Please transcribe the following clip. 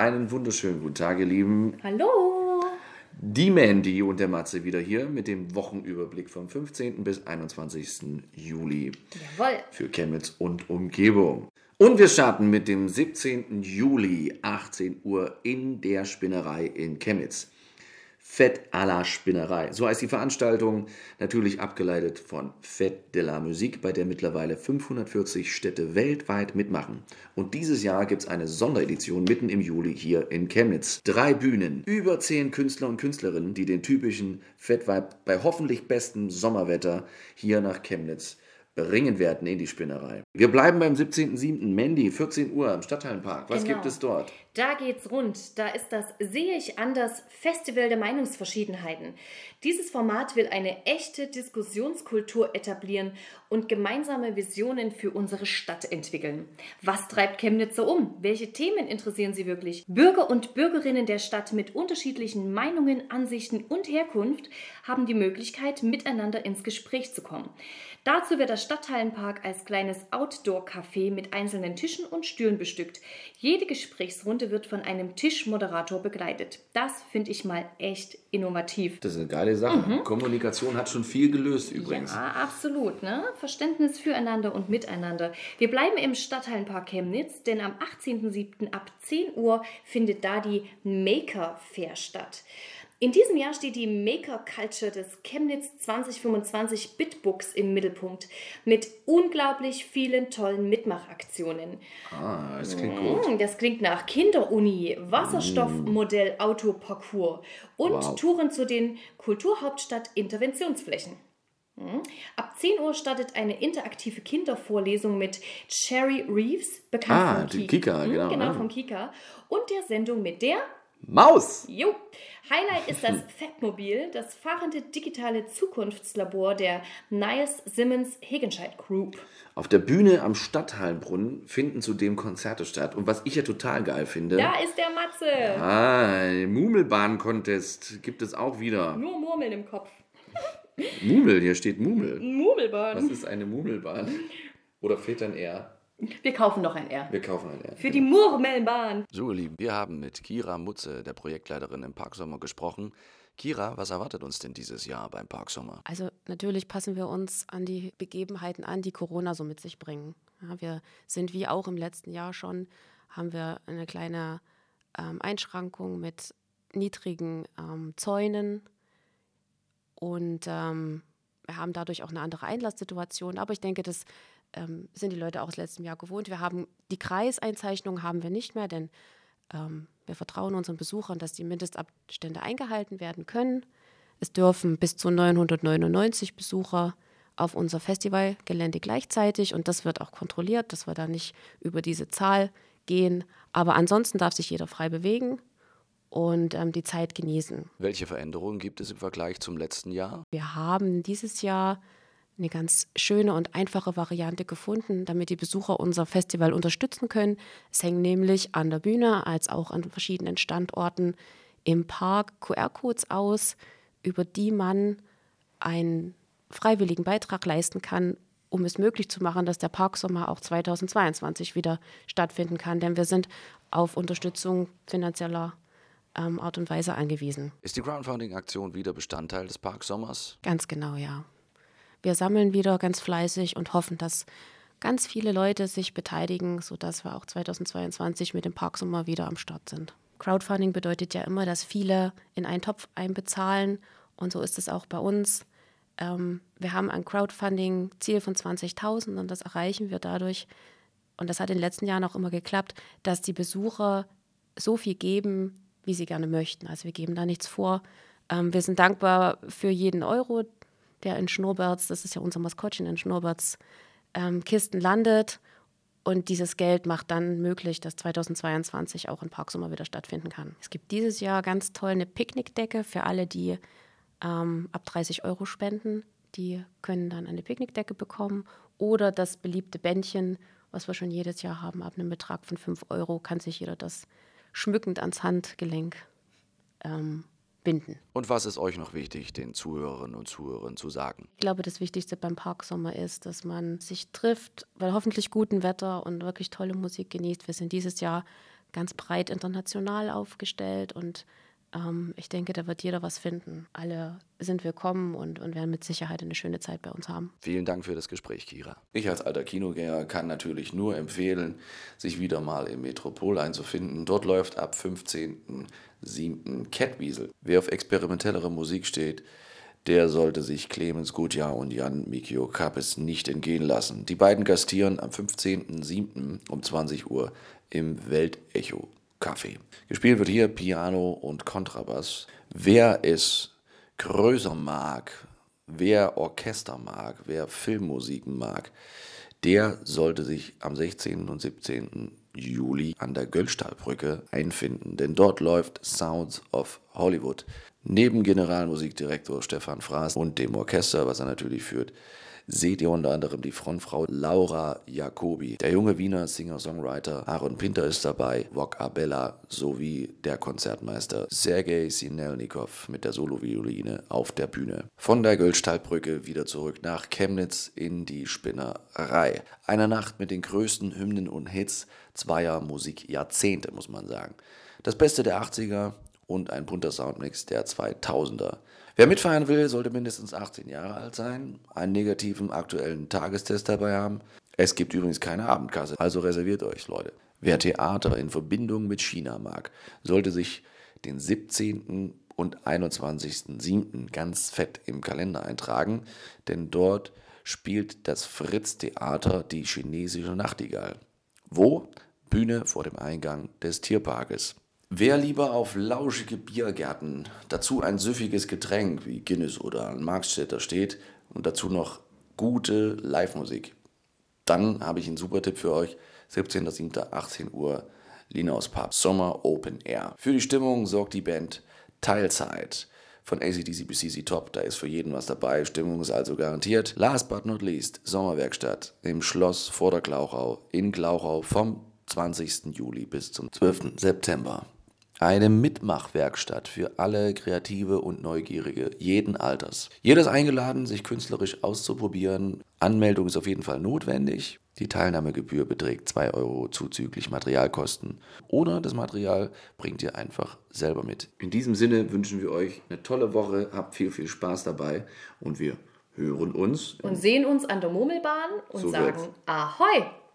Einen wunderschönen guten Tag, ihr Lieben. Hallo. Die Mandy und der Matze wieder hier mit dem Wochenüberblick vom 15. bis 21. Juli Jawohl. für Chemnitz und Umgebung. Und wir starten mit dem 17. Juli, 18 Uhr in der Spinnerei in Chemnitz. Fett à la Spinnerei. So heißt die Veranstaltung, natürlich abgeleitet von Fête de la Musique, bei der mittlerweile 540 Städte weltweit mitmachen. Und dieses Jahr gibt es eine Sonderedition mitten im Juli hier in Chemnitz. Drei Bühnen, über zehn Künstler und Künstlerinnen, die den typischen Fettvibe bei hoffentlich bestem Sommerwetter hier nach Chemnitz bringen werden in die Spinnerei. Wir bleiben beim 17.07. Mandy, 14 Uhr im Stadthallenpark. Was Genau. gibt es dort? Da geht's rund. Da ist das Sehe ich anders Festival der Meinungsverschiedenheiten. Dieses Format will eine echte Diskussionskultur etablieren und gemeinsame Visionen für unsere Stadt entwickeln. Was treibt Chemnitzer um? Welche Themen interessieren sie wirklich? Bürger und Bürgerinnen der Stadt mit unterschiedlichen Meinungen, Ansichten und Herkunft haben die Möglichkeit, miteinander ins Gespräch zu kommen. Dazu wird das Stadthallenpark als kleines Outdoor-Café mit einzelnen Tischen und Stühlen bestückt. Jede Gesprächsrunde wird von einem Tischmoderator begleitet. Das finde ich mal echt innovativ. Das ist eine geile Sache. Kommunikation hat schon viel gelöst übrigens. Ja, absolut. Ne? Verständnis füreinander und miteinander. Wir bleiben im Stadthallenpark Chemnitz, denn am 18.07. ab 10 Uhr findet da die Maker Fair statt. In diesem Jahr steht die Maker Culture des Chemnitz 2025 Bitbooks im Mittelpunkt mit unglaublich vielen tollen Mitmachaktionen. Ah, das klingt gut. Mm, Das klingt nach Kinderuni, Wasserstoffmodell Autoparcours und Wow. Touren zu den Kulturhauptstadt Interventionsflächen. Ab 10 Uhr startet eine interaktive Kindervorlesung mit Cherry Reeves, bekannt Ah, vom die Kika. Kika, Mm, genau, Genau, ja. vom Kika. Und der Sendung mit der Maus! Jo. Highlight ist das Fettmobil, das fahrende digitale Zukunftslabor der Niles Simmons Hegenscheid Group. Auf der Bühne am Stadthallenbrunnen finden zudem Konzerte statt. Und was ich ja total geil finde, Da ist der Matze. ah, den Murmelbahn-Contest gibt es auch wieder. Nur Murmeln im Kopf. Mumel, hier steht Mumel. Was Murmelbahn. ist eine Murmelbahn? Oder fehlt ein R? Wir kaufen noch ein R. Wir kaufen ein R. Für die Murmelbahn. So, ihr Lieben, wir haben mit Kira Mutze, der Projektleiterin im Parksommer, gesprochen. Kira, was erwartet uns denn dieses Jahr beim Parksommer? Also natürlich passen wir uns an die Begebenheiten an, die Corona so mit sich bringen. Ja, wir sind wie auch im letzten Jahr schon, haben wir eine kleine ähm, Einschränkung mit niedrigen ähm, Zäunen und ähm, wir haben dadurch auch eine andere Einlasssituation. Aber ich denke, das ähm, sind die Leute auch aus letztem Jahr gewohnt. Wir haben die Kreiseinzeichnung haben wir nicht mehr, denn ähm, wir vertrauen unseren Besuchern, dass die Mindestabstände eingehalten werden können. Es dürfen bis zu 999 Besucher auf unser Festivalgelände gleichzeitig und das wird auch kontrolliert, dass wir da nicht über diese Zahl gehen. Aber ansonsten darf sich jeder frei bewegen und ähm, die Zeit genießen. Welche Veränderungen gibt es im Vergleich zum letzten Jahr? Wir haben dieses Jahr eine ganz schöne und einfache Variante gefunden, damit die Besucher unser Festival unterstützen können. Es hängen nämlich an der Bühne als auch an verschiedenen Standorten im Park QR-Codes aus, über die man einen freiwilligen Beitrag leisten kann, um es möglich zu machen, dass der Parksommer auch 2022 wieder stattfinden kann. Denn wir sind auf Unterstützung finanzieller ähm, Art und Weise angewiesen. Ist die Crowdfunding-Aktion wieder Bestandteil des Parksommers? Ganz genau, ja. Wir sammeln wieder ganz fleißig und hoffen, dass ganz viele Leute sich beteiligen, sodass wir auch 2022 mit dem Parksommer wieder am Start sind. Crowdfunding bedeutet ja immer, dass viele in einen Topf einbezahlen und so ist es auch bei uns. Ähm, wir haben ein Crowdfunding-Ziel von 20.000 und das erreichen wir dadurch, und das hat in den letzten Jahren auch immer geklappt, dass die Besucher so viel geben, wie sie gerne möchten. Also wir geben da nichts vor. Ähm, wir sind dankbar für jeden Euro, der in Schnurrbarts, das ist ja unser Maskottchen, in Schnurrbarts ähm, Kisten landet. Und dieses Geld macht dann möglich, dass 2022 auch ein Parksommer wieder stattfinden kann. Es gibt dieses Jahr ganz toll eine Picknickdecke für alle, die ähm, ab 30 Euro spenden. Die können dann eine Picknickdecke bekommen. Oder das beliebte Bändchen, was wir schon jedes Jahr haben, ab einem Betrag von 5 Euro kann sich jeder das schmückend ans Handgelenk ähm, binden. Und was ist euch noch wichtig, den Zuhörerinnen und Zuhörern zu sagen? Ich glaube, das Wichtigste beim Parksommer ist, dass man sich trifft, bei hoffentlich gutem Wetter und wirklich tolle Musik genießt. Wir sind dieses Jahr ganz breit international aufgestellt und ähm, ich denke, da wird jeder was finden. Alle sind willkommen und, und werden mit Sicherheit eine schöne Zeit bei uns haben. Vielen Dank für das Gespräch, Kira. Ich als alter Kinogänger kann natürlich nur empfehlen, sich wieder mal im Metropol einzufinden. Dort läuft ab 15.07. Catwiesel. Wer auf experimentellere Musik steht, der sollte sich Clemens Gutjahr und Jan Mikio Kapes nicht entgehen lassen. Die beiden gastieren am 15.07. um 20 Uhr im Weltecho Café. Gespielt wird hier Piano und Kontrabass. Wer es größer mag, wer Orchester mag, wer Filmmusiken mag, der sollte sich am 16. und 17. Juli an der Göllstahlbrücke einfinden, denn dort läuft Sounds of Hollywood. Neben Generalmusikdirektor Stefan Fraß und dem Orchester, was er natürlich führt, seht ihr unter anderem die Frontfrau Laura Jacobi. Der junge Wiener Singer-Songwriter Aaron Pinter ist dabei, Wok Abella sowie der Konzertmeister Sergei Sinelnikov mit der Solovioline auf der Bühne. Von der Göllstallbrücke wieder zurück nach Chemnitz in die Spinnerei. Eine Nacht mit den größten Hymnen und Hits zweier Musikjahrzehnte, muss man sagen. Das Beste der 80er und ein bunter Soundmix der 2000er. Wer mitfeiern will, sollte mindestens 18 Jahre alt sein, einen negativen aktuellen Tagestest dabei haben. Es gibt übrigens keine Abendkasse, also reserviert euch, Leute. Wer Theater in Verbindung mit China mag, sollte sich den 17. und 21.07. ganz fett im Kalender eintragen, denn dort spielt das Fritz Theater die chinesische Nachtigall. Wo? Bühne vor dem Eingang des Tierparkes. Wer lieber auf lauschige Biergärten, dazu ein süffiges Getränk wie Guinness oder ein Markstädter steht und dazu noch gute Live-Musik, dann habe ich einen super Tipp für euch. 17.07. 18 Uhr, Linaus Pub, Sommer Open Air. Für die Stimmung sorgt die Band Teilzeit von ACDC bis CC Top. Da ist für jeden was dabei. Stimmung ist also garantiert. Last but not least, Sommerwerkstatt im Schloss vor der Glauchau in Glauchau vom 20. Juli bis zum 12. September. Eine Mitmachwerkstatt für alle Kreative und Neugierige jeden Alters. Jeder ist eingeladen, sich künstlerisch auszuprobieren. Anmeldung ist auf jeden Fall notwendig. Die Teilnahmegebühr beträgt 2 Euro zuzüglich Materialkosten. Oder das Material bringt ihr einfach selber mit. In diesem Sinne wünschen wir euch eine tolle Woche, habt viel, viel Spaß dabei und wir hören uns Und sehen uns an der Murmelbahn und So sagen. Ahoi!